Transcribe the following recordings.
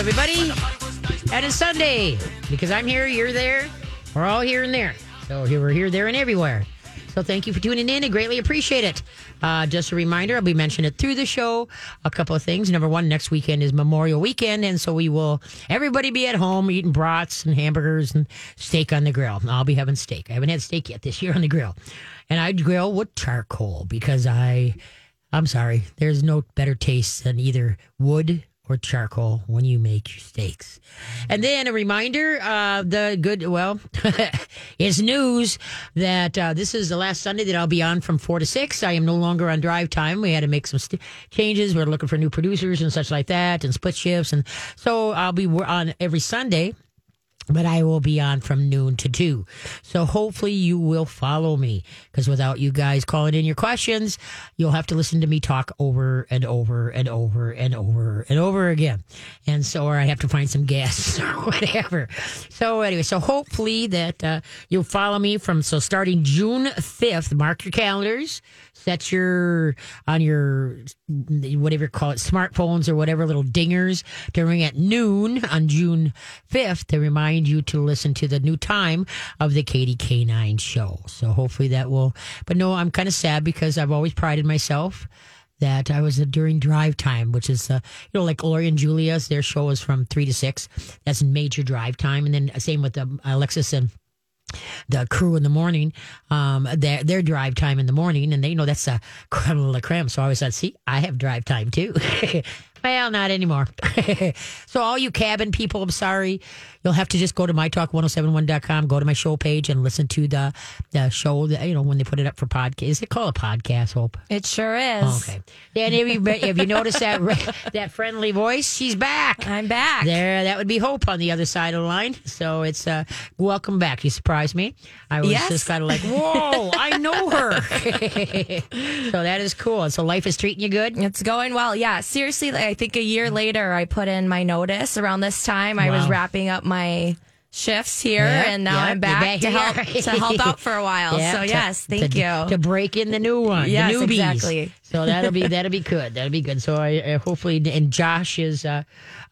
everybody. And it's Sunday because I'm here, you're there, we're all here and there. So here we're here, there, and everywhere. So thank you for tuning in. I greatly appreciate it. Uh, just a reminder, I'll be mentioning it through the show. A couple of things. Number one, next weekend is Memorial Weekend, and so we will everybody be at home eating brats and hamburgers and steak on the grill. I'll be having steak. I haven't had steak yet this year on the grill, and I grill with charcoal because I, I'm sorry, there's no better taste than either wood or charcoal when you make your steaks. And then a reminder, uh, the good, well, it's news that uh, this is the last Sunday that I'll be on from 4 to 6. I am no longer on drive time. We had to make some st- changes. We're looking for new producers and such like that and split shifts. And so I'll be on every Sunday but I will be on from noon to two. So hopefully you will follow me because without you guys calling in your questions, you'll have to listen to me talk over and over and over and over and over again. And so, or I have to find some guests or whatever. So anyway, so hopefully that uh, you'll follow me from, so starting June 5th, mark your calendars set your on your whatever you call it smartphones or whatever little dingers to ring at noon on June 5th to remind you to listen to the new time of the Katie K9 show. So hopefully that will but no, I'm kind of sad because I've always prided myself that I was during drive time, which is, uh, you know, like Lori and Julia's, their show is from three to six. That's major drive time. And then same with um, Alexis and the crew in the morning, um, their their drive time in the morning, and they know that's a creme de la creme. So I always said, see, I have drive time too. well, not anymore. so all you cabin people, I'm sorry. You'll have to just go to mytalk1071.com, go to my show page and listen to the, the show that, you know, when they put it up for podcast. Is it called a podcast, Hope? It sure is. Okay. And if you, if you notice that, that friendly voice, she's back. I'm back. There, that would be Hope on the other side of the line. So it's, uh, welcome back. You surprised me. I was Yes. just kind of like, whoa, I know her. so that is cool. So life is treating you good? It's going well. Yeah, seriously, like, I think a year later, I put in my notice around this time. I was wrapping up my shifts here, Yep, and now yep, I'm back, to help to help out for a while. Yeah, so to- yes, thank to- you. to break in the new one. the Yes, newbies. exactly. So that'll be that'll be good. That'll be good. So I, I hopefully and Josh is uh,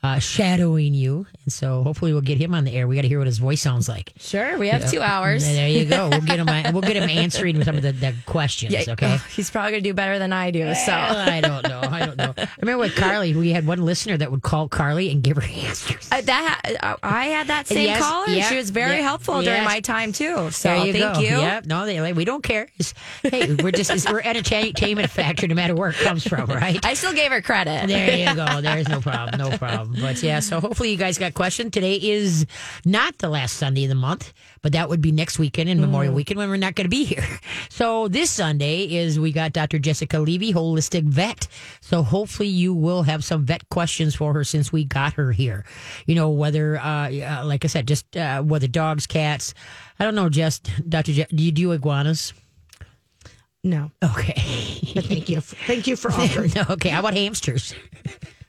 uh, shadowing you, and so hopefully we'll get him on the air. We got to hear what his voice sounds like. sure, we have two hours. There you go. We'll get him. We'll get him answering some of the, the questions. Yeah, Okay. he's probably gonna do better than I do. So Well, I don't know. I don't know. I remember with Carly, we had one listener that would call Carly and give her answers. Uh, that uh, I had that same Yes, yeah, she was very yeah, helpful during my time too. So you thank go. you. Yep. No, they, we don't care. It's, hey, we're just we're entertainment factor no matter where it comes from, right? I still gave her credit. There you go. There's no problem. No problem. But yeah, so hopefully you guys got a question. Today is not the last Sunday of the month, but that would be next weekend and Memorial Weekend when we're not going to be here. So this Sunday is we got Dr. Jessica Levy, holistic vet. So hopefully you will have some vet questions for her since we got her here. You know, whether, uh, uh, like I said, just uh, whether dogs, cats. I don't know, just Dr. Je- do you do iguanas? No, Okay. but thank you. Thank you for offering. no, okay. How about hamsters?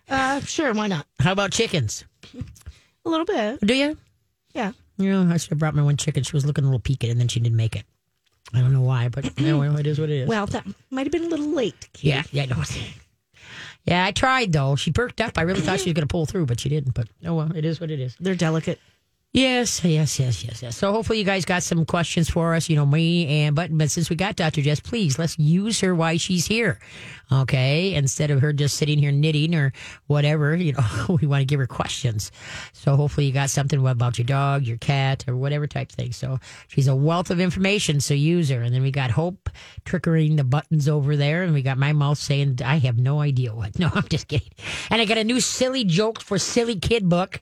Uh, sure, why not? How about chickens? A little bit. Do you? Yeah. Yeah, I should have brought my one chicken. She was looking a little peaked, and then she didn't make it. I don't know why, but anyway, it is what it is. Well, that might have been a little late. Katie. yeah, yeah, no. Yeah, I tried though. She perked up. I really thought she was going to pull through, but she didn't. But oh well, it is what it is. They're delicate. Yes, yes, yes, yes, yes. So hopefully you guys got some questions for us. You know me and but but since we got Dr. Jess, please let's use her while she's here, okay? Instead of her just sitting here knitting or whatever, you know, we want to give her questions. So hopefully you got something about your dog, your cat, or whatever type thing. So she's a wealth of information. So use her. And then we got Hope trickering the buttons over there, and we got my mouth saying I have no idea what. No, I'm just kidding. And I got a new silly joke for silly kid book.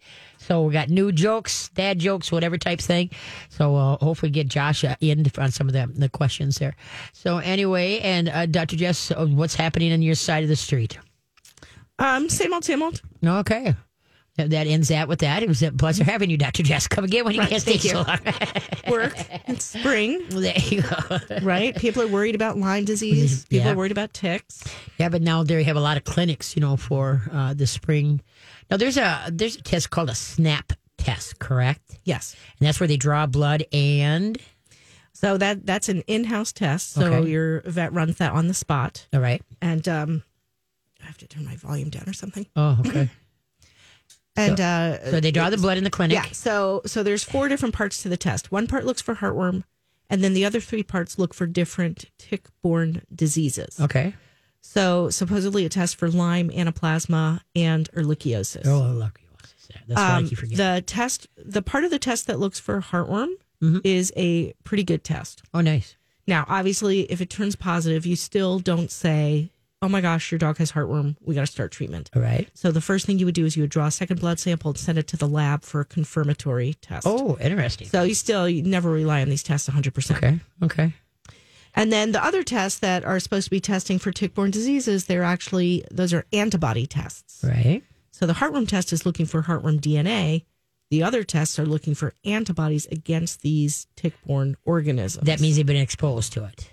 So we got new jokes, dad jokes, whatever type thing. So uh, hopefully get Josh uh, in on some of the, the questions there. So anyway, and uh, Dr. Jess, uh, what's happening on your side of the street? Um, same old, same old. Okay. That ends that with that. It was a pleasure having you, Dr. Jess. Come again when you Right, can't stay so long. Work. it's spring, Well, there you go. right? People are worried about Lyme disease. People Yeah. are worried about ticks. Yeah, but now they have a lot of clinics, you know, for uh, the spring. Now there's a there's a test called a SNAP test, correct? Yes. And that's where they draw blood and So that that's an in-house test. So Okay. your vet runs that on the spot, all right. and um, I have to turn my volume down or something. Oh, okay. And uh, So they draw the blood in the clinic. yeah, so so there's four different parts to the test. One part looks for heartworm, and then the other three parts look for different tick-borne diseases. Okay. So supposedly a test for Lyme, anaplasma, and ehrlichiosis. Oh, look. That's what I Um, keep forgetting. the test, the part of the test that looks for heartworm Mm-hmm. is a pretty good test. oh, nice. Now, obviously, if it turns positive, you still don't say, "Oh my gosh, your dog has heartworm. We got to start treatment." All right. So the first thing you would do is you would draw a second blood sample and send it to the lab for a confirmatory test. Oh, interesting. So you still you never rely on these tests 100%. Okay. Okay. And then the other tests that are supposed to be testing for tick-borne diseases, they're actually those are antibody tests. Right. So the heartworm test is looking for heartworm DNA. The other tests are looking for antibodies against these tick-borne organisms. That means they've been exposed to it.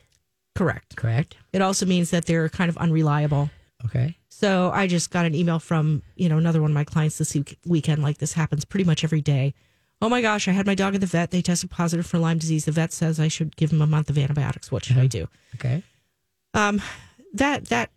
correct. Correct. It also means that they're kind of unreliable. Okay. So I just got an email from, you know, another one of my clients this week- weekend. Like this happens pretty much every day. Oh my gosh, I had my dog at the vet. They tested positive for Lyme disease. The vet says I should give him a month of antibiotics. What should I do? Okay. Um, that that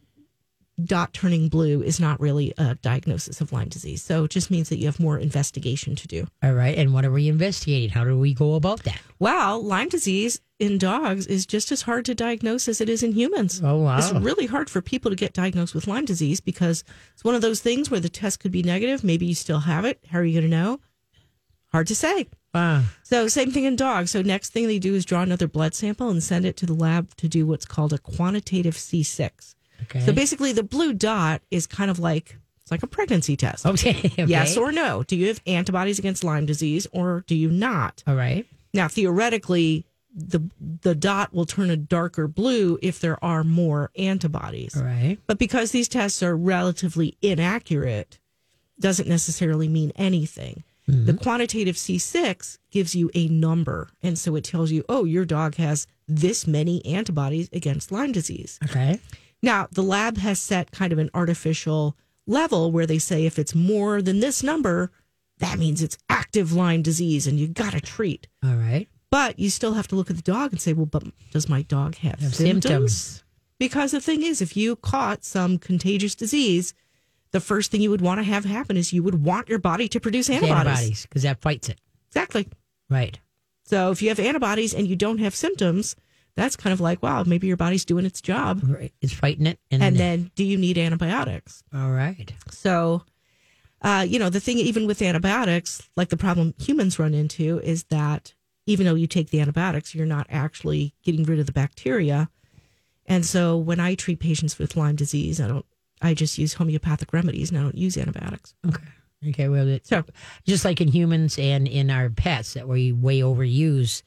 dot turning blue is not really a diagnosis of Lyme disease. So it just means that you have more investigation to do. All right. And what are we investigating? How do we go about that? Well, Lyme disease in dogs is just as hard to diagnose as it is in humans. Oh, wow. It's really hard for people to get diagnosed with Lyme disease because it's one of those things where the test could be negative. Maybe you still have it. How are you going to know? Hard to say. Wow. So, same thing in dogs. So, next thing they do is draw another blood sample and send it to the lab to do what's called a quantitative C6. Okay. So, basically, the blue dot is kind of like it's like a pregnancy test. okay. okay. Yes or no? Do you have antibodies against Lyme disease or do you not? All right. Now, theoretically, the the dot will turn a darker blue if there are more antibodies. All right. But because these tests are relatively inaccurate, doesn't necessarily mean anything. The mm-hmm. quantitative C6 gives you a number. And so it tells you, oh, your dog has this many antibodies against Lyme disease. Okay. Now, the lab has set kind of an artificial level where they say if it's more than this number, that means it's active Lyme disease and you got to treat. All right. But you still have to look at the dog and say, well, but does my dog have, Have symptoms? symptoms. Because the thing is, if you caught some contagious disease, the first thing you would want to have happen is you would want your body to produce antibodies. Antibodies, because that fights it. Exactly. Right. So if you have antibodies and you don't have symptoms, that's kind of like, wow, maybe your body's doing its job. Right. It's fighting it. And, And then do you need antibiotics? all right. So, uh, you know, the thing, even with antibiotics, like the problem humans run into is that even though you take the antibiotics, you're not actually getting rid of the bacteria. And so when I treat patients with Lyme disease, I don't, I just use homeopathic remedies and I don't use antibiotics. Okay. Okay. Well, it, So, just like in humans and in our pets, that we way overuse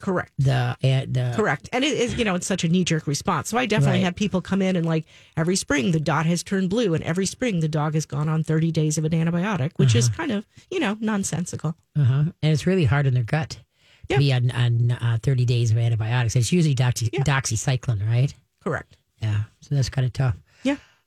correct. the uh, the Correct. And it is, you know, it's such a knee jerk response. So I definitely Right. have people come in and like every spring the dot has turned blue and every spring the dog has gone on 30 days of an antibiotic, which is kind of, you know, nonsensical. Uh-huh. And it's really hard on their gut to Yeah. be on, on uh, 30 days of antibiotics. It's usually doxy, Yeah. doxycycline, right? Correct. Yeah. So that's kind of tough.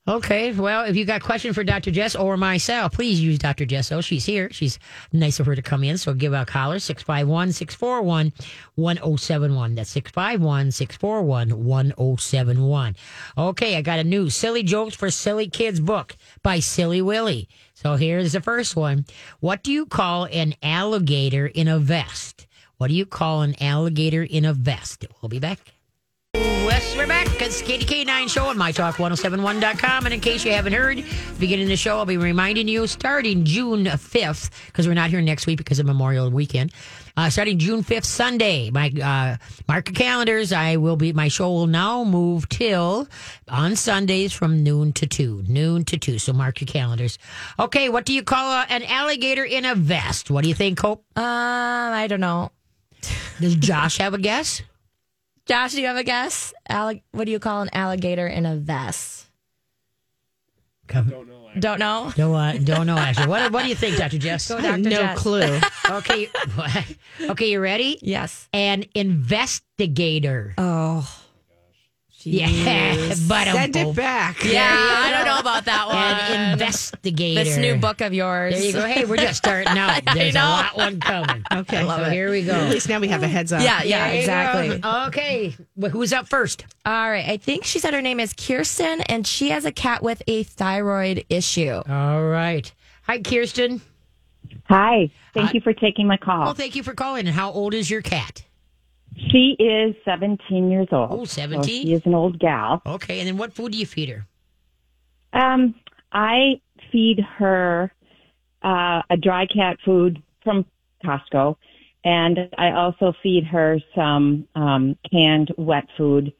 Okay. Well, if you got a question for Dr. Jess or myself, please use Dr. Jess. Oh, she's here. She's nice of her to come in. So give a caller 651 641 1071. That's 651 641 1071. Okay. I got a new Silly Jokes for Silly Kids book by Silly Willy. So here's the first one. What do you call an alligator in a vest? What do you call an alligator in a vest? We'll be back. Wes, we're back. It's Katie K9 Show on MyTalk1071.com. And in case you haven't heard, beginning the show, I'll be reminding you starting June 5th, because we're not here next week because of Memorial Weekend. Uh, starting June 5th, Sunday, my uh, mark your calendars. I will be, my show will now move till on Sundays from noon to 2. Noon to 2. So mark your calendars. Okay, what do you call a, an alligator in a vest? What do you think, Hope? Um, I don't know. Does Josh have a guess? Josh, do you have a guess? Allig- what do you call an alligator in a vest? Don't Don't know. Don't, uh, don't know, actually. What, what do you think, Dr. Jess? Go, Dr. no Jess. clue. Okay, okay, you ready? Yes. An investigator. Oh. Yeah, but Send it back. Yeah, I don't know about that one. An investigator. This new book of yours. There you go. Hey, we're just starting out. I There's a know. lot one coming. Okay. so here we go. At least now we have a heads up. Yeah, yeah, There you exactly. go. Okay, well, who's up first? All right. I think she said her name is Kirsten, and she has a cat with a thyroid issue. All right. Hi, Kirsten. Hi. Thank Hi. you for taking my call. Well, thank you for calling. And how old is your cat? She is 17 years old. Oh, 17? So she is an old gal. Okay, and then what food do you feed her? Um, I feed her uh, a dry cat food from Costco, and I also feed her some um, canned wet food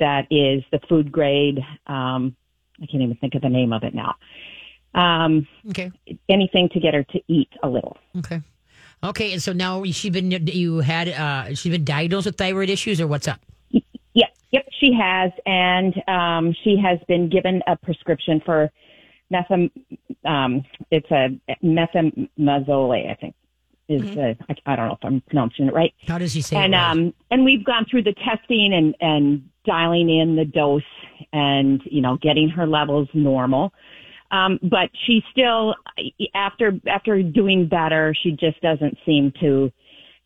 that is the food grade. Um, I can't even think of the name of it now. Um, Okay. anything to get her to eat a little. Okay. Okay, and so now she's been you had uh she's been diagnosed with thyroid issues or what's up? Yep, yep, she has, and um, she has been given a prescription for methem. Um, it's a methimazole, I think. Is the I, I don't know if I'm pronouncing it right. How does she say and um, and we've gone through the testing and and dialing in the dose and you know getting her levels normal. Um, but she still after after doing better, she just doesn't seem to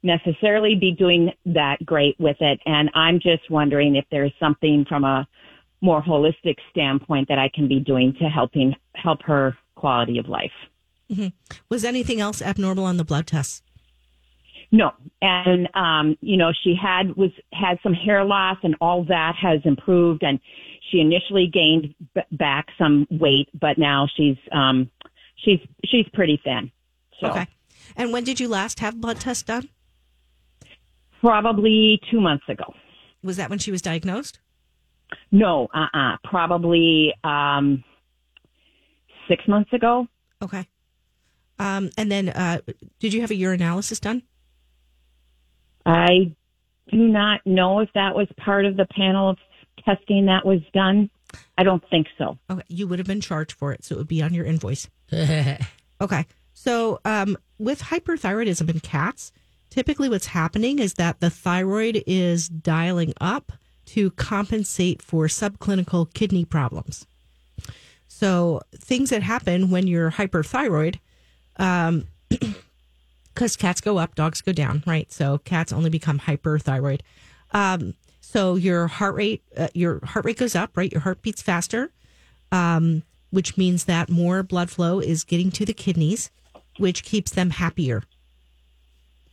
necessarily be doing that great with it. And I'm just wondering if there's something from a more holistic standpoint that I can be doing to helping help her quality of life. Was anything else abnormal on the blood tests? No, and um, you know she had was had some hair loss, and all that has improved. And she initially gained b- back some weight, but now she's um, she's she's pretty thin. So Okay. And when did you last have blood tests done? probably two months ago. Was that when she was diagnosed? No, uh, uh probably um, six months ago. Okay. Um, and then uh, did you have a urinalysis done? I do not know if that was part of the panel of testing that was done. I don't think so. Okay. You would have been charged for it, so it would be on your invoice. Okay. So, um, with hyperthyroidism in cats, typically what's happening is that the thyroid is dialing up to compensate for subclinical kidney problems. So, things that happen when you're hyperthyroid, because cats go up, dogs go down, right? So, cats only become hyperthyroid. Um, so your heart rate, uh, your heart rate goes up, right? Your heart beats faster um, which means that more blood flow is getting to the kidneys, which keeps them happier.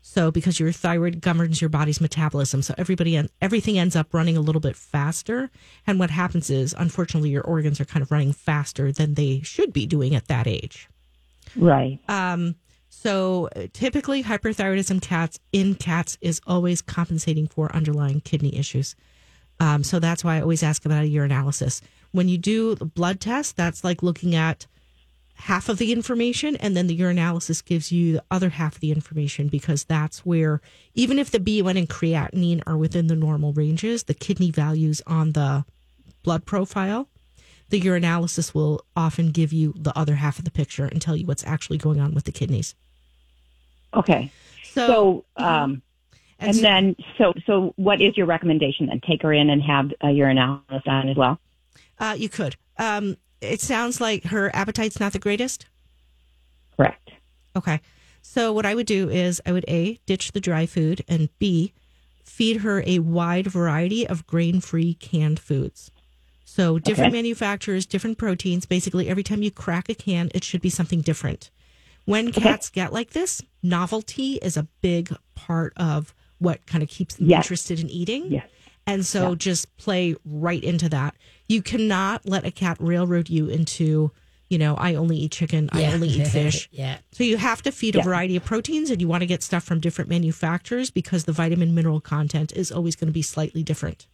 So, because your thyroid governs your body's metabolism, so everybody en- everything ends up running a little bit faster. And what happens is, unfortunately, your organs are kind of running faster than they should be doing at that age. Right. Um, so, uh, typically, hyperthyroidism cats in cats is always compensating for underlying kidney issues. Um, so that's why I always ask about a urinalysis. When you do the blood test, that's like looking at half of the information, and then the urinalysis gives you the other half of the information because that's where, even if the BUN and creatinine are within the normal ranges, the kidney values on the blood profile, the urinalysis will often give you the other half of the picture and tell you what's actually going on with the kidneys. Okay. So, um, and and so- then, so, so what is your recommendation then? Take her in and have uh, your analysis done as well? Uh, you could. Um, it sounds like her appetite's not the greatest. Correct. Okay. So what I would do is I would A, ditch the dry food, and B, feed her a wide variety of grain free canned foods. So different Okay. manufacturers, different proteins. Basically, every time you crack a can, it should be something different. When cats get like this, novelty is a big part of what kind of keeps them Yes. interested in eating. Yes. And so just play right into that. You cannot let a cat railroad you into, you know, I only eat chicken, I only eat fish. yeah. So you have to feed a Yeah. variety of proteins and you want to get stuff from different manufacturers because the vitamin mineral content is always going to be slightly different.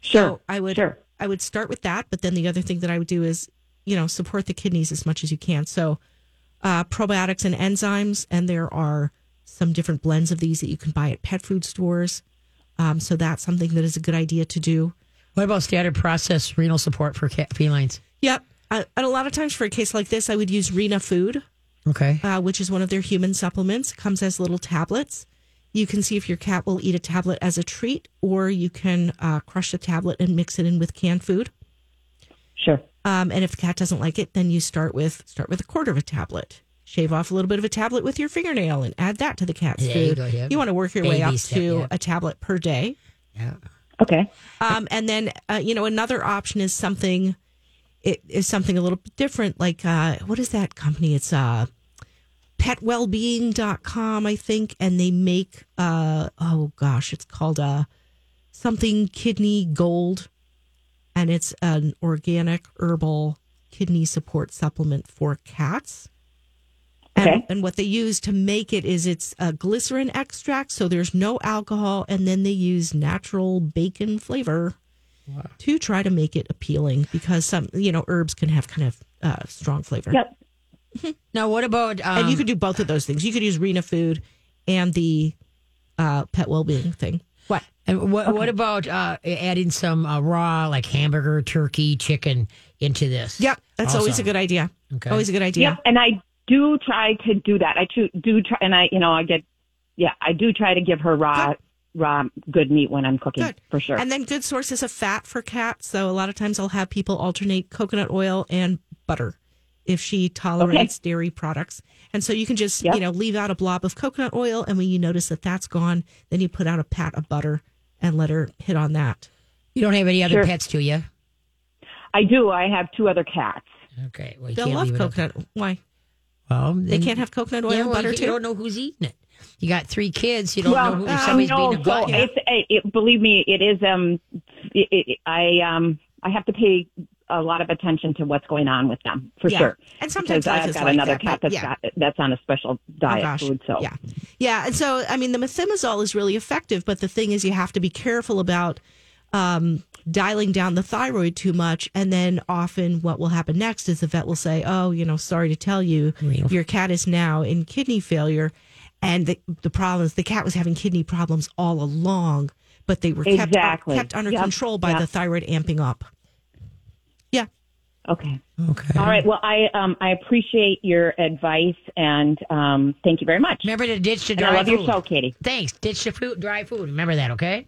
Sure. So I would Sure. I would start with that, but then the other thing that I would do is, you know, support the kidneys as much as you can. So uh, probiotics and enzymes, and there are some different blends of these that you can buy at pet food stores. Um, so that's something that is a good idea to do. What about standard process renal support for cat felines? Yep. Uh, and a lot of times for a case like this, I would use Renafood. Okay. uh, which is one of their human supplements. It comes as little tablets. You can see if your cat will eat a tablet as a treat, or you can uh, crush the tablet and mix it in with canned food. Sure. Um, and if the cat doesn't like it, then you start with start with a quarter of a tablet. Shave off a little bit of a tablet with your fingernail and add that to the cat's There you go, yeah. want to work your way up step, to yeah. a tablet per day. Yeah. Okay. Um, and then, uh, you know, another option is something it is something a little bit different. Like, uh, what is that company? It's uh, petwellbeing.com, I think. And they make, uh, oh gosh, it's called uh, something kidney gold. And it's an organic herbal kidney support supplement for cats. And, Okay. and what they use to make it is it's a glycerin extract, so there's no alcohol, and then they use natural bacon flavor to try to make it appealing because some you know herbs can have kind of uh, strong flavor. Yep. Now, what about um, and you could do both of those things. You could use Renafood and the uh, pet well-being thing. What? And what, what about uh, adding some uh, raw, like hamburger, turkey, chicken into this? Yep, that's always a good idea. Okay. Always a good idea. Yep. And I do try to do that. I do try, and I, you know, I get, yeah, I do try to give her raw, raw, good meat when I'm cooking Good. for sure. And then good sources of fat for cats. So a lot of times I'll have people alternate coconut oil and butter if she tolerates dairy products. And so you can just, Yep. you know, leave out a blob of coconut oil. And when you notice that that's gone, then you put out a pat of butter and let her hit on that. You don't have any other Sure. pets, do you? I do. I have two other cats. Okay. Well, They'll love leave up. coconut. Why? Well, They can't have coconut oil yeah, and well, butter you, too? you don't know who's eating it. You got three kids. You don't well, know who, if um, somebody's no, being a so glutton. it's, it, it, believe me, it is. Um, it, it, I um, I have to pay a lot of attention to what's going on with them for Yeah. sure. And sometimes I've got like another that, cat that's yeah. got that's on a special diet oh food. So yeah, yeah, and so I mean, the methimazole is really effective, but the thing is, you have to be careful about um, dialing down the thyroid too much, and then often what will happen next is the vet will say, "Oh, you know, sorry to tell you, Renal. your cat is now in kidney failure," and the the problem is the cat was having kidney problems all along, but they were kept Exactly. kept under Yep. control by Yep. the thyroid amping up. Okay. okay. All right. Well, I um I appreciate your advice and um thank you very much. Remember to ditch the dry I love food. your show, Katie. Thanks. Ditch the food, dry food. Remember that, okay?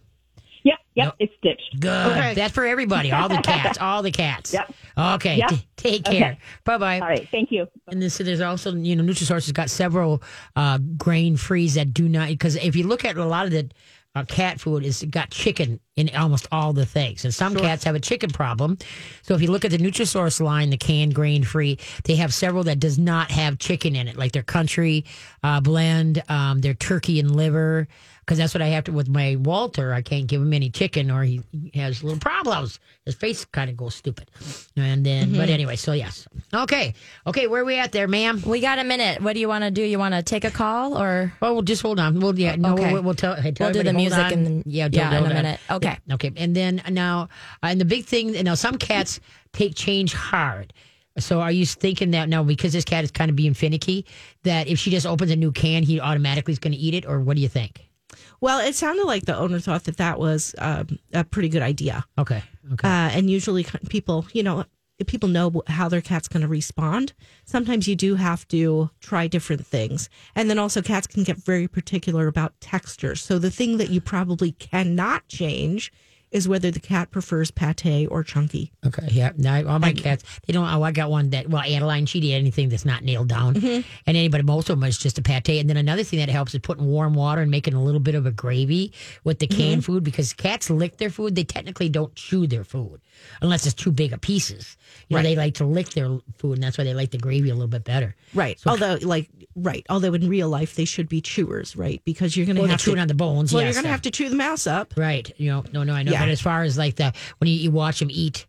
Yep. Yep. It's ditched. Good. Okay. That's for everybody. All the cats. all the cats. Yep. Okay. Yep. T- take care. Okay. Bye bye. All right. Thank you. And this, there's also, you know, Nutrisource has got several uh, grain frees that do not, because if you look at a lot of the uh, cat food, it's got chicken in almost all the things. And some cats have a chicken problem. So if you look at the Nutrisource line, the canned grain free, they have several that does not have chicken in it, like their country uh, blend, um, their turkey and liver. Because that's what I have to with my Walter. I can't give him any chicken, or he has little problems. His face kind of goes stupid. And then, but anyway, so yes, okay, okay. Where we at there, ma'am? We got a minute. What do you want to do? You want to take a call or? Oh, well, just hold on. We'll yeah, no, we'll, we'll tell. Hey, tell We'll do the music on. and- yeah, yeah, hold in a minute. Okay. Okay. And then now, uh, and the big thing, you know, some cats take change hard. So are you thinking that now because this cat is kind of being finicky that if she just opens a new can, he automatically is going to eat it, or what do you think? Well, it sounded like the owner thought that that was um, a pretty good idea. Okay, okay. Uh, and usually people, you know, people know how their cat's going to respond. Sometimes you do have to try different things. And then also cats can get very particular about texture. So the thing that you probably cannot change is whether the cat prefers pate or chunky. Okay, yeah. Now, all my cats, they don't. Oh, I got one that. Well, Adeline, she'd eat anything that's not nailed down, Mm-hmm. and anybody, most of them is just a pate. And then another thing that helps is putting warm water and making a little bit of a gravy with the canned Mm-hmm. food because cats lick their food. They technically don't chew their food unless it's too big of pieces. You know, they like to lick their food, and that's why they like the gravy a little bit better. Right. Although, like, right. Although in real life they should be chewers, right? Because you're going to Well, they're have to. on the bones. well, yes, you're going to have to chew the mouse up. Right. You know, no, no, I know. Yeah. But as far as like the when you, you watch them eat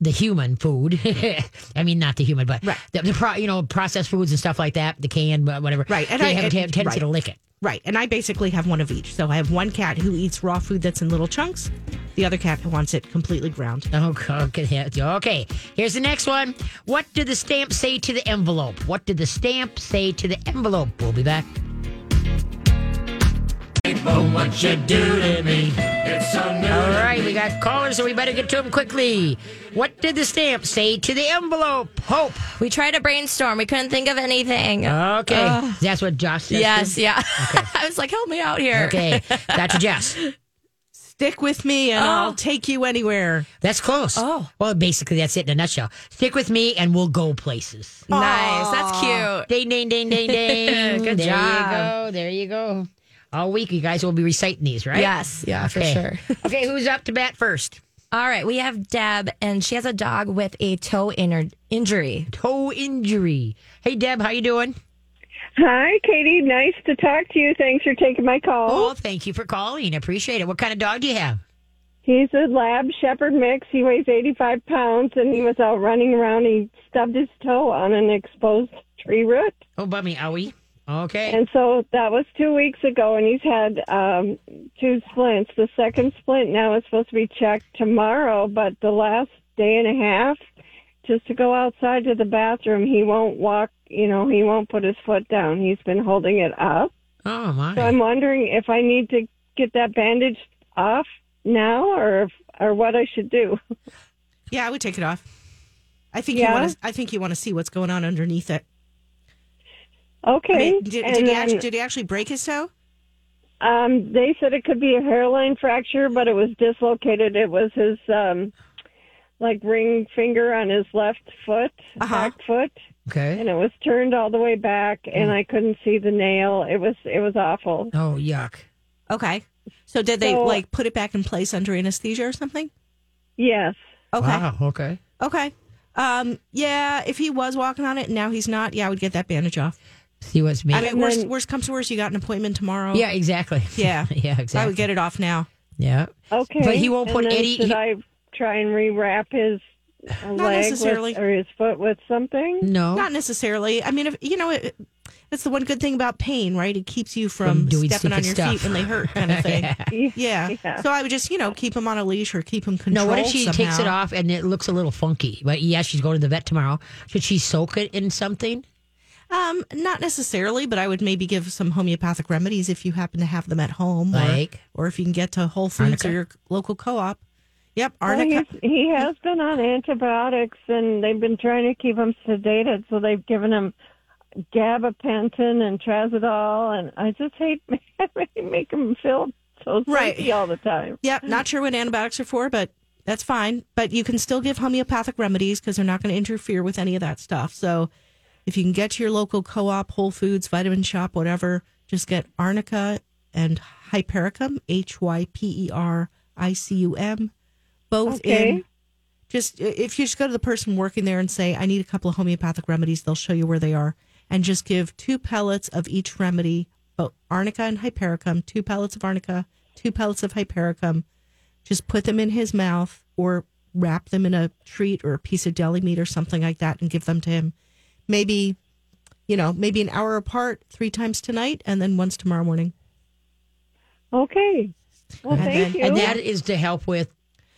the human food, I mean not the human, but Right. the, the pro, you know processed foods and stuff like that, the canned whatever. Right, and they I- have a tendency right. to lick it. Right. And I basically have one of each. So I have one cat who eats raw food that's in little chunks. The other cat wants it completely ground. Oh, okay, okay, okay. Here's the next one. What did the stamp say to the envelope? What did the stamp say to the envelope? We'll be back. What you do to me? It's all right, we got callers, so we better get to them quickly. What did the stamp say to the envelope? Hope. We tried to brainstorm. We couldn't think of anything. Okay, that's what Josh said. yes, yeah. I was like, help me out here. Okay, that's Dr. Jess. Stick with me and I'll oh. take you anywhere. That's close. Oh. Well, basically, that's it in a nutshell. Stick with me and we'll go places. Nice. That's cute. Ding, ding, ding, ding, ding. Good there job. you go. There you go. All week, you guys will be reciting these, right? Yes. Yeah, for sure. okay, who's up to bat first? All right, we have Deb, and she has a dog with a toe inner injury. Toe injury. Hey, Deb, how you doing? Hi, Katie. Nice to talk to you. Thanks for taking my call. Oh, thank you for calling. Appreciate it. What kind of dog do you have? He's a lab shepherd mix. He weighs 85 pounds and he was out running around. He stubbed his toe on an exposed tree root. Oh, bummy, owie. Okay. And so that was two weeks ago and he's had um, two splints. The second splint now is supposed to be checked tomorrow, but the last day and a half, just to go outside to the bathroom, he won't walk, you know, he won't put his foot down. He's been holding it up. oh, my. So I'm wondering if I need to get that bandage off now, or if, or what I should do. Yeah, I would take it off. I think you Yeah? want to. I think you want to see what's going on underneath it. Okay. I mean, did, and did, he then, actually, did he actually break his toe? um, they said it could be a hairline fracture, but it was dislocated. It was his um, like ring finger on his left foot, Uh-huh. back foot, okay. and it was turned all the way back, and Mm. I couldn't see the nail. It was it was awful. Oh, yuck. Okay. So did they So- like put it back in place under anesthesia or something? Yes. Okay. Wow. Okay. Okay. Um. Yeah. If he was walking on it and now he's not, yeah, I would get that bandage off. See what's me. I mean, And worst, then- worst comes to worst, you got an appointment tomorrow. yeah, exactly. Yeah. yeah, exactly. I would get it off now. Yeah. Okay. But he won't And put any- Should he- I try and rewrap his leg necessarily. with, or his foot with something? No. Not necessarily. I mean, if you know, it, it's the one good thing about pain, right? It keeps you from, From doing stepping on your stuff. feet when they hurt, kind of thing. Yeah. yeah. Yeah. So I would just, you know, keep him on a leash or keep him controlled. No, what if she takes it off and it looks a little funky? But yeah, she's going to the vet tomorrow. Should she soak it in something? Um, not necessarily, but I would maybe give some homeopathic remedies if you happen to have them at home, or- Like? or, if you can get to Whole Foods Arnica? or your local co-op. Yep, arnica. he's, he has been on antibiotics, and they've been trying to keep him sedated. So they've given him gabapentin and trazodone, and I just hate make him feel so Right. sleepy all the time. Yep, not sure what antibiotics are for, but that's fine. But you can still give homeopathic remedies because they're not going to interfere with any of that stuff. So if you can get to your local co-op, Whole Foods, vitamin shop, whatever, just get arnica and hypericum, H Y P E R I C U M, both Okay. in. Just if you just go to the person working there and say, "I need a couple of homeopathic remedies," they'll show you where they are, and just give two pellets of each remedy, both arnica and hypericum, two pellets of arnica, two pellets of hypericum. Just put them in his mouth or wrap them in a treat or a piece of deli meat or something like that, and give them to him. Maybe, you know, maybe an hour apart, three times tonight, and then once tomorrow morning. Okay. Well, And thank then- you. And that is to help with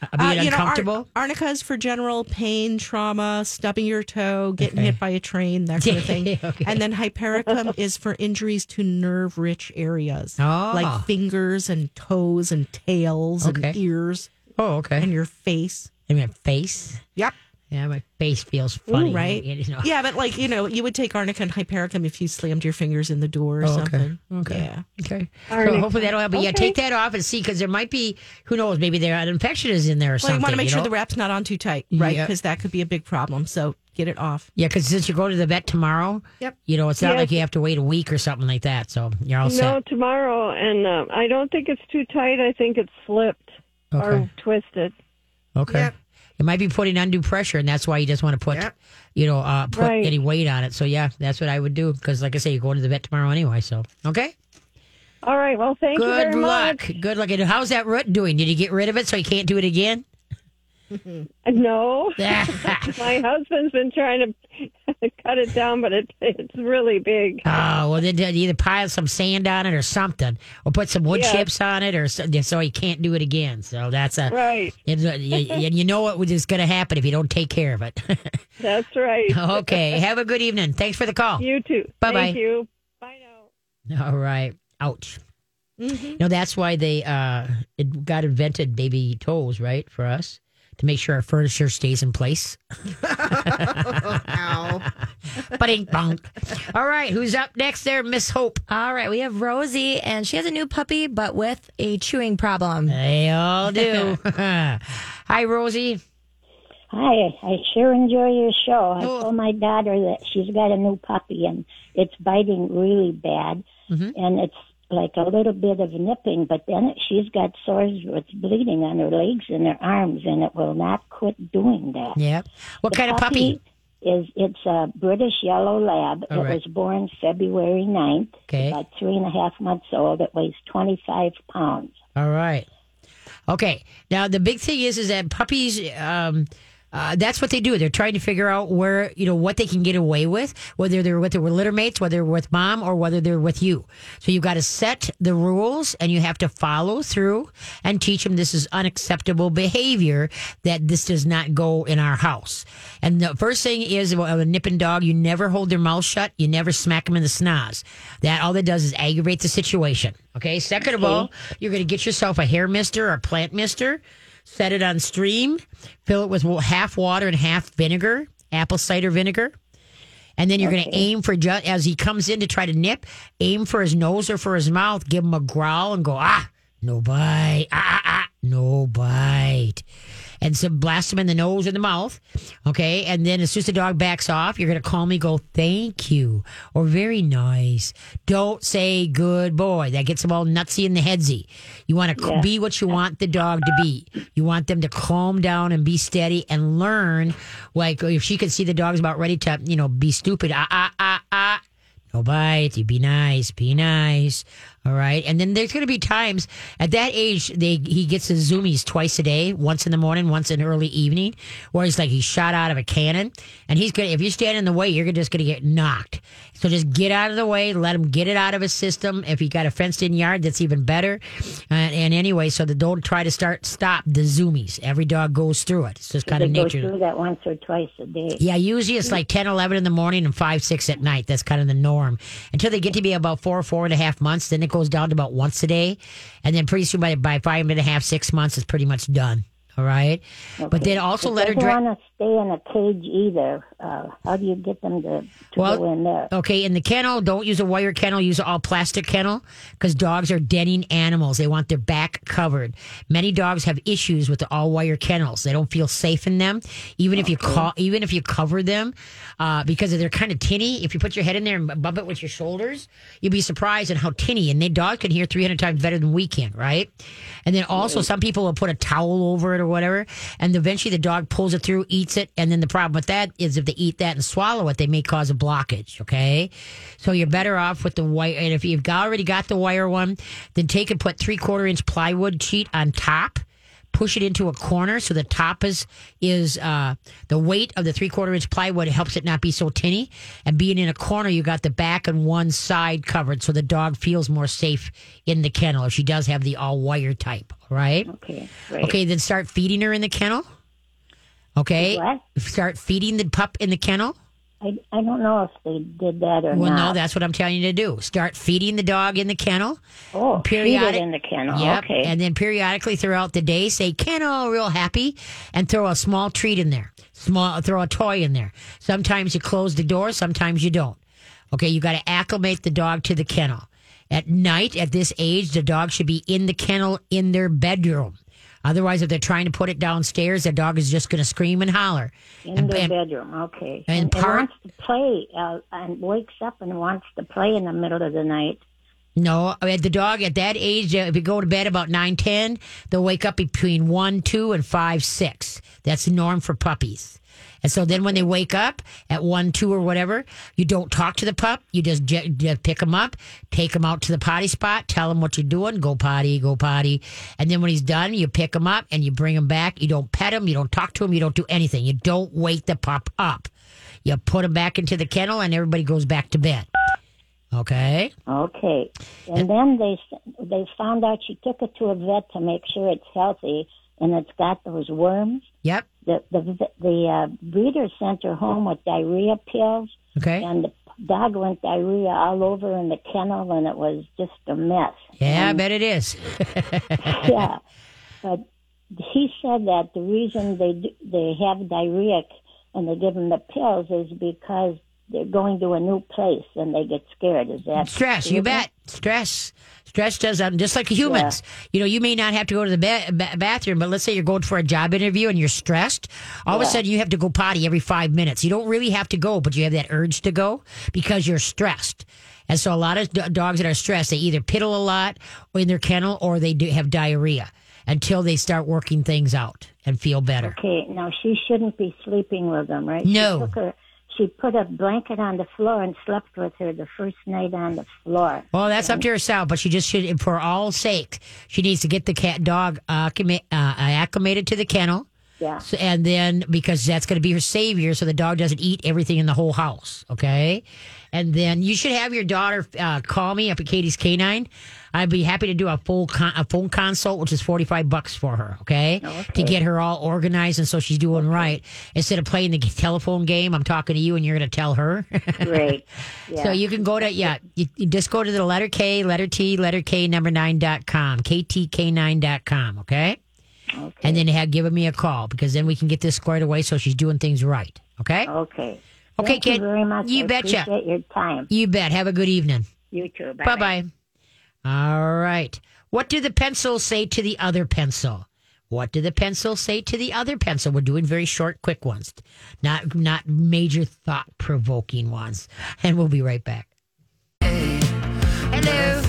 uh, Uh, being you know, ar- uncomfortable. arnica is for general pain, trauma, stubbing your toe, getting Okay. hit by a train, that kind of thing. Okay. And then hypericum is for injuries to nerve-rich areas, Oh. like fingers and toes and tails Okay. and ears oh, okay. and your face. And my face. Yep. Yeah, my face feels funny. right. You know. Yeah, but like you know, you would take arnica and hypericum if you slammed your fingers in the door or Oh, okay. something. Okay. Yeah. Okay. So hopefully that'll help. But yeah, take that off and see because there might be, who knows, maybe there an infection is in there or Well, something. you want to make sure know? the wrap's not on too tight, right? Yeah. Because that could be a big problem. So get it off. Yeah, because since you're going to the vet tomorrow, Yep. you know, it's not Yes. like you have to wait a week or something like that. So you're all no, set. tomorrow, and uh, I don't think it's too tight. I think it's slipped Okay. or twisted. Okay. Yep. It might be putting undue pressure, and that's why you just want to put, Yep. you know, uh, put Right. any weight on it. So yeah, that's what I would do because, like I say, you're going to the vet tomorrow anyway. So okay. All right. Well, thank you Good very luck. much. Good luck. And how's that root doing? Did you get rid of it so you can't do it again? No, my husband's been trying to cut it down, but it, it's really big. Oh well, then either pile some sand on it or something, or put some wood Yeah. chips on it, or so, so he can't do it again. So that's a, Right. it's a you, and you know what is going to happen if you don't take care of it. That's right. okay. Have a good evening. Thanks for the call. You too. Bye-bye. Thank you. Bye now. All right. Ouch. No, that's why they uh it got invented baby toes, right? For us to make sure our furniture stays in place. Ow. Bing bong. All right, who's up next there, Miss Hope? All right, we have Rosie, and she has a new puppy, but with a chewing problem. They all do. Hi, Rosie. Hi, I sure enjoy your show. I Oh. told my daughter that she's got a new puppy and it's biting really bad, Mm-hmm. and it's like a little bit of nipping, but then she's got sores with bleeding on her legs and her arms, and it will not quit doing that. Yep. What The kind of puppy? Is it's a British Yellow Lab. All it right. was born February 9th. Okay. About three and a half months old. It weighs 25 pounds. All right. Okay. Now the big thing is, is that puppies. Um, uh, that's what they do. They're trying to figure out where you know what they can get away with, whether they're with their litter mates, whether they're with mom, or whether they're with you. So you've got to set the rules, and you have to follow through and teach them this is unacceptable behavior. That this does not go in our house. And the first thing is well, a nipping dog. You never hold their mouth shut. You never smack them in the schnoz. That all that does is aggravate the situation. Okay. Second of all, you're going to get yourself a hair mister or a plant mister set it on stream, fill it with half water and half vinegar, apple cider vinegar. And then you're going to aim for just as he comes in to try to nip, aim for his nose or for his mouth, give him a growl and go, ah, no bite, ah, ah, ah, no bite. And so blast them in the nose or the mouth. Okay. And then as soon as the dog backs off, you're going to call me, go, thank you or very nice. Don't say good boy. That gets them all nutsy in the headsy. You want to Yeah. be what you want the dog to be. You want them to calm down and be steady and learn. Like if she could see the dog's about ready to, you know, be stupid. Ah, ah, ah, ah. No bite. You be nice. Be nice. All right. And then there's going to be times at that age, they he gets his zoomies twice a day, once in the morning, once in early evening, where he's like he's shot out of a cannon. And he's going to, if you stand in the way, you're just going to get knocked. So just get out of the way, let him get it out of his system. If you got a fenced in yard, that's even better. And, and anyway, so the don't try to start, stop the zoomies. Every dog goes through it. It's just kind of go nature. through that once or twice a day. Yeah, usually it's mm. like 10, 11 in the morning and 5, 6 at night. That's kind of the norm. Until they get to be about four, four and a half months, then it goes down to about once a day. And then pretty soon by, by five and a half, six months, it's pretty much done. All right. But then also It let her drink. Stay in a cage either. Uh, how do you get them to, to Well, go in there? Okay, in the kennel, don't use a wire kennel, use an all plastic kennel because dogs are denning animals. They want their back covered. Many dogs have issues with the all wire kennels. They don't feel safe in them, even if you call, even if you cover them, uh, because they're kind of tinny. If you put your head in there and bump it with your shoulders, you'd be surprised at how tinny. And they dog can hear 300 times better than we can, right? And then also, some people will put a towel over it or whatever, and eventually the dog pulls it through, eats it, and then the problem with that is if they eat that and swallow it, they may cause a blockage. Okay, so you're better off with the wire. And if you've already got the wire one, then take and put three quarter inch plywood sheet on top. Push it into a corner so the top is is uh, the weight of the three quarter inch plywood helps it not be so tinny. And being in a corner, you got the back and one side covered, so the dog feels more safe in the kennel. If she does have the all wire type, all right? Okay, great. Okay, then start feeding her in the kennel. Okay, What? start feeding the pup in the kennel. I, I don't know if they did that or not. Well, no, that's what I'm telling you to do. Start feeding the dog in the kennel. oh, periodic- feed it in the kennel. Yep. Okay. And then periodically throughout the day, say kennel, real happy, and throw a small treat in there. Small, throw a toy in there. Sometimes you close the door, sometimes you don't. Okay, you got to acclimate the dog to the kennel. At night, at this age, the dog should be in the kennel in their bedroom. Otherwise, if they're trying to put it downstairs, the dog is just going to scream and holler. in and- their and- bedroom. Okay. and and, wants to play uh, and wakes up and wants to play in the middle of the night. No, I mean, the dog at that age, uh, if you go to bed about nine, ten, they'll wake up between one, two, and five, six. That's the norm for puppies. And so then when they wake up at one, two, or whatever, you don't talk to the pup. You just, j- just pick him up, take him out to the potty spot, tell him what you're doing, go potty, go potty. And then when he's done, you pick him up and you bring him back. You don't pet him, you don't talk to him, you don't do anything. You don't wake the pup up. You put him back into the kennel and everybody goes back to bed. Okay? Okay. And then they they found out she took it to a vet to make sure it's healthy and it's got those worms. Yep. The the the uh, breeder sent her home with diarrhea pills, Okay. and the dog went diarrhea all over in the kennel, and it was just a mess. Yeah, I bet it is. yeah, but he said that the reason they do, they have diarrhea and they give them the pills is because they're going to a new place and they get scared. Is that Stress, you bet. Stress. Stress does that, just like humans. You know, you may not have to go to the ba- ba- bathroom, but let's say you're going for a job interview and you're stressed. All of a sudden, you have to go potty every five minutes. You don't really have to go, but you have that urge to go because you're stressed. And so a lot of d- dogs that are stressed, they either piddle a lot in their kennel or they do have diarrhea until they start working things out and feel better. Okay, now she shouldn't be sleeping with them, right? No. She, took her, she put a blanket on the floor and slept with her the first night on the floor. Well, that's up to herself, but she just should, for all sake, she needs to get the cat dog uh, acclimated to the kennel. Yeah. So, and then because that's going to be her savior, so the dog doesn't eat everything in the whole house. Okay. And then you should have your daughter uh, call me up at Katie's Canine. I'd be happy to do a full con- a phone consult, which is forty five bucks for her. Okay? To get her all organized and so she's doing right instead of playing the telephone game. I'm talking to you and you're going to tell her. Great. Yeah. So you can go to, yeah, you, you just go to the letter K, letter T, letter K, number nine dot com, KTK9 dot com, okay? Okay. And then have given me a call because then we can get this squared away so she's doing things right, okay? okay. Okay, Thank kid. you very much. You I betcha. Appreciate your time. You bet. Have a good evening. You too. Bye Bye bye. All right. What do the pencils say to the other pencil? What do the pencils say to the other pencil? We're doing very short, quick ones, not not major thought provoking ones. And we'll be right back. Hello.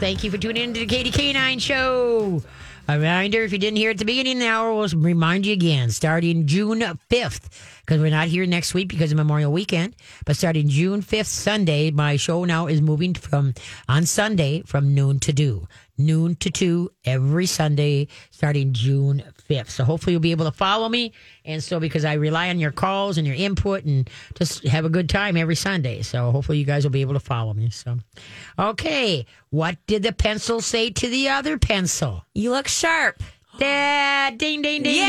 Thank you for tuning in to the Katie K9 show. A reminder if you didn't hear at the beginning of the hour, we'll remind you again starting June 5th, because we're not here next week because of Memorial Weekend, but starting June 5th, Sunday, my show now is moving from on Sunday from noon to 2. Noon to 2 every Sunday starting June 5th. So hopefully you'll be able to follow me. And so because I rely on your calls and your input and just have a good time every Sunday. So hopefully you guys will be able to follow me. So, okay. What did the pencil say to the other pencil? You look sharp. Dad, ding, ding, ding, Yay!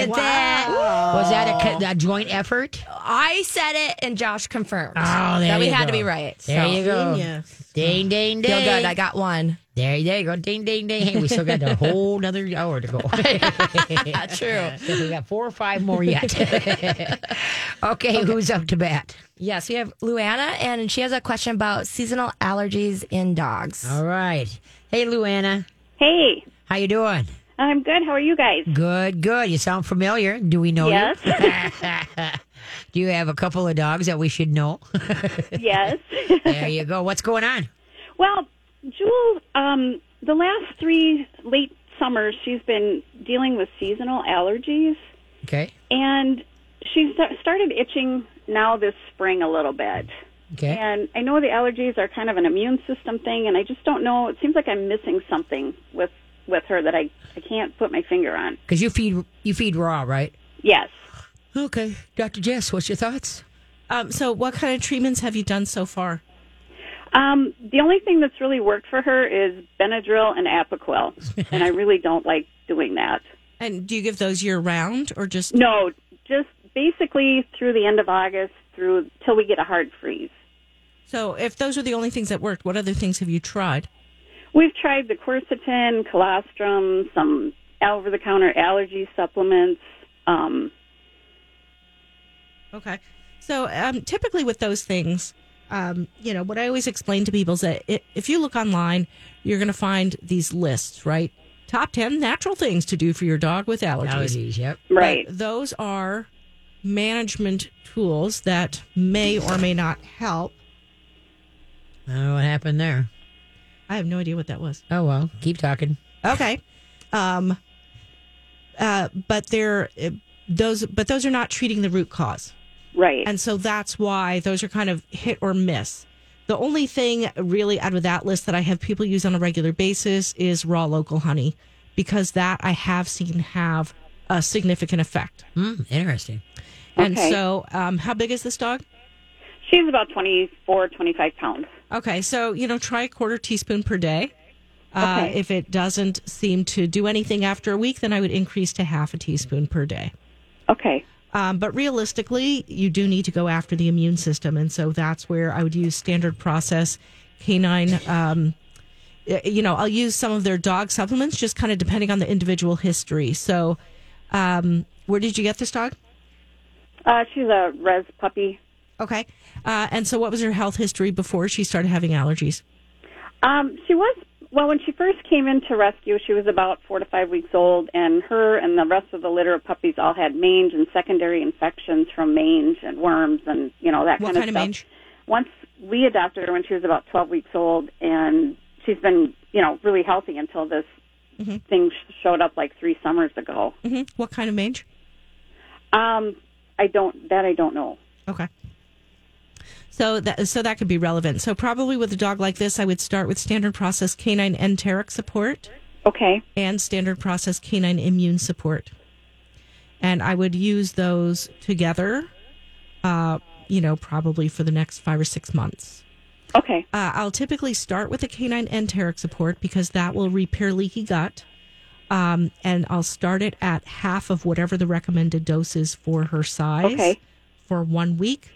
ding. Look at that. Was that a, a joint effort? I said it, and Josh confirmed Oh, there that we you had to be right. There so. you go. Genius. Ding, ding, ding. Feel good. I got one. There, there you go. Ding, ding, ding. Hey, we still got a whole another hour to go. True. So we got four or five more yet. okay, who's up to bat? Yes, we have Luana, and she has a question about seasonal allergies in dogs. All right. Hey, Luana. Hey, How you doing? I'm good. How are you guys? Good, good. You sound familiar. Do we know you? Yes. you? Do you have a couple of dogs that we should know? yes. there you go. What's going on? well, Jewel, um, the last three late summers, she's been dealing with seasonal allergies, Okay. and she sta- started itching now this spring a little bit. Okay. And I know the allergies are kind of an immune system thing, and I just don't know. It seems like I'm missing something with with her that I I can't put my finger on. Because you feed you feed raw, right? Yes. Okay. Dr. Jess, what's your thoughts? Um, so, what kind of treatments have you done so far? Um, the only thing that's really worked for her is Benadryl and Apoquel, and I really don't like doing that. And do you give those year round or just No, just basically through the end of August through till we get a hard freeze. so? If those are the only things that worked, what other things have you tried? We've tried the quercetin, colostrum, some over-the-counter allergy supplements. Um, Okay. So um, typically with those things, um, you know, what I always explain to people is that i if you look online, you're going to find these lists, right? Top 10 natural things to do for your dog with allergies. Allergies, yep. right. But those are management tools that may or may not help. I don't know what happened there. I have no idea what that was. Oh well, keep talking. Okay. Um, uh, but they're uh, those, but those are not treating the root cause. Right. And so that's why those are kind of hit or miss. The only thing really out of that list that I have people use on a regular basis is raw local honey because that I have seen have a significant effect. Hmm, interesting. And Okay. so, um, how big is this dog? She's about 24, 25 pounds. Okay, so you know, try a quarter teaspoon per day. Uh, Okay. if it doesn't seem to do anything after a week, then I would increase to half a teaspoon per day. Okay. Um, but realistically, you do need to go after the immune system. And so that's where I would use standard process canine. Um, you know, I'll use some of their dog supplements, just kind of depending on the individual history. So, um, where did you get this dog? Uh, she's a res puppy. Okay. Uh, and so, what was her health history before she started having allergies? Um, she was well when she first came into rescue. She was about four to five weeks old, and her and the rest of the litter of puppies all had mange and secondary infections from mange and worms and you know that What kind of kind of stuff. mange? Once we adopted her when she was about 12 weeks old, and she's been, you know, really healthy until this thing sh- showed up like three summers ago. hmm What kind of mange? Um, I don't that I don't know. Okay. So that so that could be relevant. So probably with a dog like this, I would start with standard process canine enteric support Okay. and standard process canine immune support, and I would use those together. Uh, you know, probably for the next five or six months. Okay. Uh, I'll typically start with a canine enteric support because that will repair leaky gut. Um, and I'll start it at half of whatever the recommended dose is for her size Okay. for one week.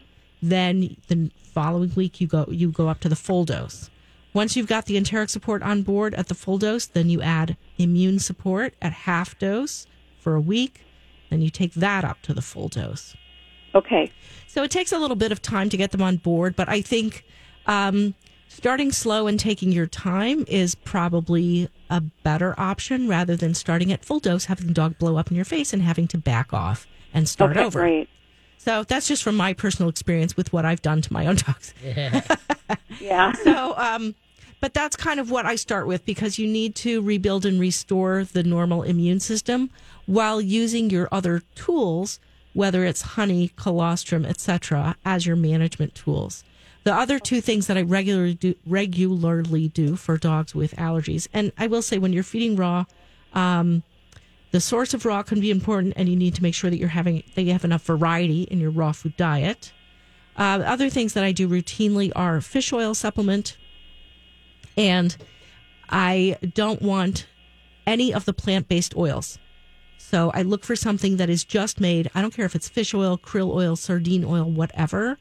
Then the following week you go you go up to the full dose. Once you've got the enteric support on board at the full dose, then you add immune support at half dose for a week. Then you take that up to the full dose. Okay. So it takes a little bit of time to get them on board, but I think um, starting slow and taking your time is probably a better option rather than starting at full dose, having the dog blow up in your face and having to back off and start okay. over. Great. So that's just from my personal experience with what I've done to my own dogs. Yeah. yeah. So, um, but that's kind of what I start with because you need to rebuild and restore the normal immune system while using your other tools, whether it's honey, colostrum, etc., as your management tools. The other two things that I regularly do, regularly do for dogs with allergies, and I will say when you're feeding raw, um, the source of raw can be important, and you need to make sure that you're having that you have enough variety in your raw food diet. Uh, other things that I do routinely are fish oil supplement, and I don't want any of the plant based oils. So I look for something that is just made. I don't care if it's fish oil, krill oil, sardine oil, whatever.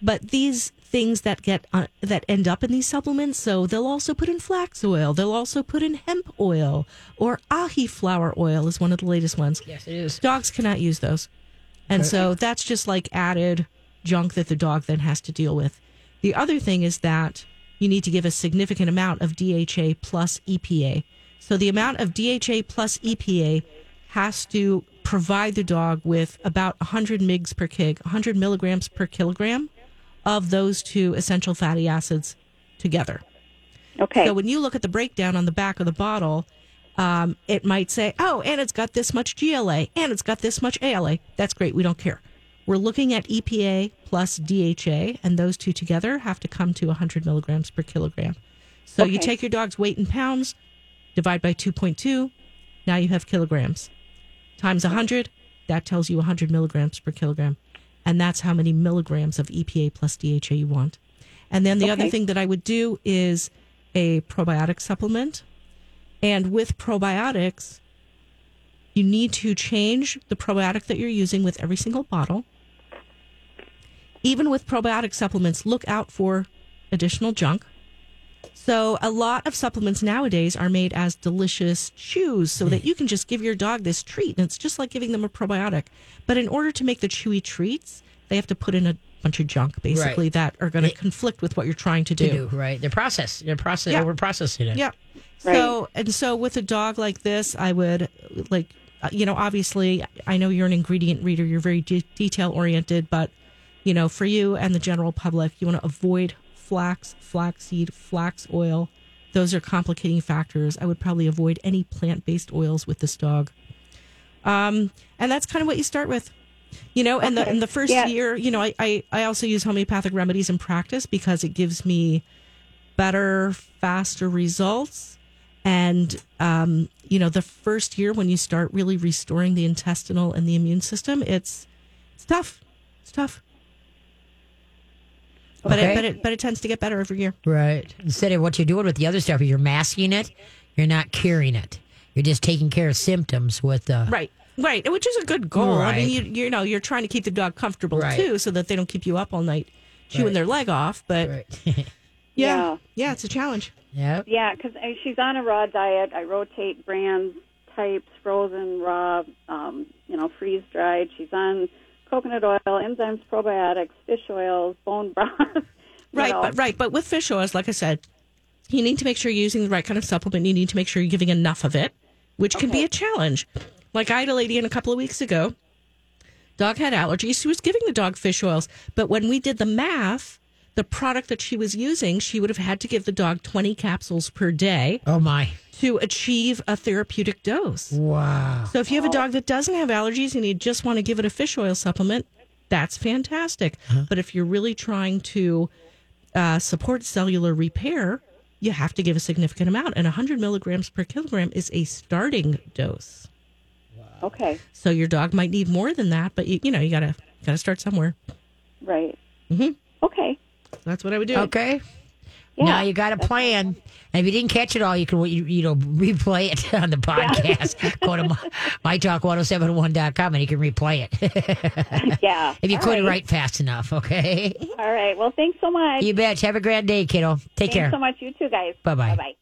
But these things that get uh, that end up in these supplements, so they'll also put in flax oil. They'll also put in hemp oil or Ahiflower oil is one of the latest ones. yes, it is. Dogs cannot use those. And so that's just like added junk that the dog then has to deal with. The other thing is that you need to give a significant amount of DHA plus EPA. So the amount of DHA plus EPA has to provide the dog with about 100 mgs per kg, 100 milligrams per kilogram of those two essential fatty acids together. Okay. So when you look at the breakdown on the back of the bottle, um, it might say, oh, and it's got this much GLA and it's got this much ALA. That's great. We don't care. We're looking at EPA plus DHA, and those two together have to come to 100 milligrams per kilogram. So you take your dog's weight in pounds, divide by 2.2, now you have kilograms. Times 100, that tells you 100 milligrams per kilogram. And that's how many milligrams of EPA plus DHA you want. And then the other thing that I would do is a probiotic supplement. And with probiotics, you need to change the probiotic that you're using with every single bottle. Even with probiotic supplements, look out for additional junk. So, a lot of supplements nowadays are made as delicious chews so that you can just give your dog this treat. And it's just like giving them a probiotic. But in order to make the chewy treats, they have to put in a bunch of junk, basically, Right. that are going to conflict with what you're trying to To do. do right. They're processed. They're process. Yeah. Over processing it. Yeah. So and so with a dog like this, I would like uh, you know obviously I know you're an ingredient reader, you're very de- detail oriented, but you know for you and the general public, you want to avoid flax, flaxseed, flax oil. Those are complicating factors. I would probably avoid any plant based oils with this dog. Um, and that's kind of what you start with. You know, and the in the first Yeah. year, you know, I, I I also use homeopathic remedies in practice because it gives me better, faster results. And, um, you know, the first year when you start really restoring the intestinal and the immune system, it's, it's tough. It's tough. But Okay. it, but it, but it tends to get better every year. Right. Instead of what you're doing with the other stuff, you're masking it. You're not curing it. You're just taking care of symptoms with the Right. Right. Which is a good goal. I mean, you, you know, you're trying to keep the dog comfortable Right. too, so that they don't keep you up all night chewing Right. their leg off. But Right. yeah, Yeah. yeah, it's a challenge. yep. Yeah, because she's on a raw diet. I rotate brands, types, frozen, raw, um, you know, freeze dried. She's on coconut oil, enzymes, probiotics, fish oils, bone broth. Right, know. but right, but with fish oils, like I said, you need to make sure you're using the right kind of supplement. You need to make sure you're giving enough of it, which can be a challenge. Like I had a lady in a couple of weeks ago. Dog had allergies. She was giving the dog fish oils, but when we did the math, the product that she was using, she would have had to give the dog 20 capsules per day Oh my! to achieve a therapeutic dose. Wow. So if you have a dog that doesn't have allergies and you just want to give it a fish oil supplement, that's fantastic. But if you're really trying to uh, support cellular repair, you have to give a significant amount. And 100 milligrams per kilogram is a starting dose. Okay, So your dog might need more than that, but you, you know you gotta gotta start somewhere. right. Mhm. Okay. That's what I would do. Okay. Yeah, now you got a plan. And if you didn't catch it all, you can you, you know replay it on the podcast. Go to my, mytalk1071.com and you can replay it. Yeah. if you All couldn't right. write fast enough, okay? All right. Well, thanks so much. You bet. Have a grand day, kiddo. Take care. thanks care. so much. You too, guys. Bye-bye. Bye-bye.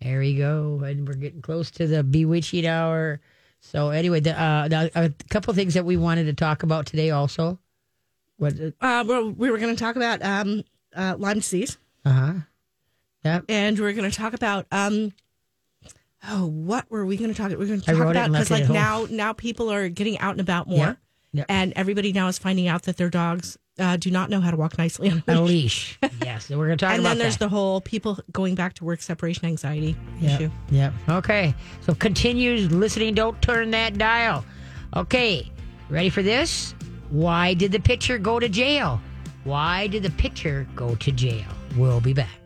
There we go. And we're getting close to the bewitching hour. So anyway, the, uh, the, a couple things that we wanted to talk about today also. What? Uh, well, we were going to talk about um, uh, Lyme disease, Uh huh. Yep. and we are going to talk about um, oh, what were we going to talk? We are going to talk about because like now now people are getting out and about more, Yeah. Yeah. and everybody now is finding out that their dogs uh, do not know how to walk nicely on a leash. yes. So we're going to talk And about then there's that. the whole people going back to work separation anxiety Yep. issue. Yep. Okay. So continue listening. Don't turn that dial. Okay. Ready for this? Why did the pitcher go to jail? Why did the pitcher go to jail? We'll be back.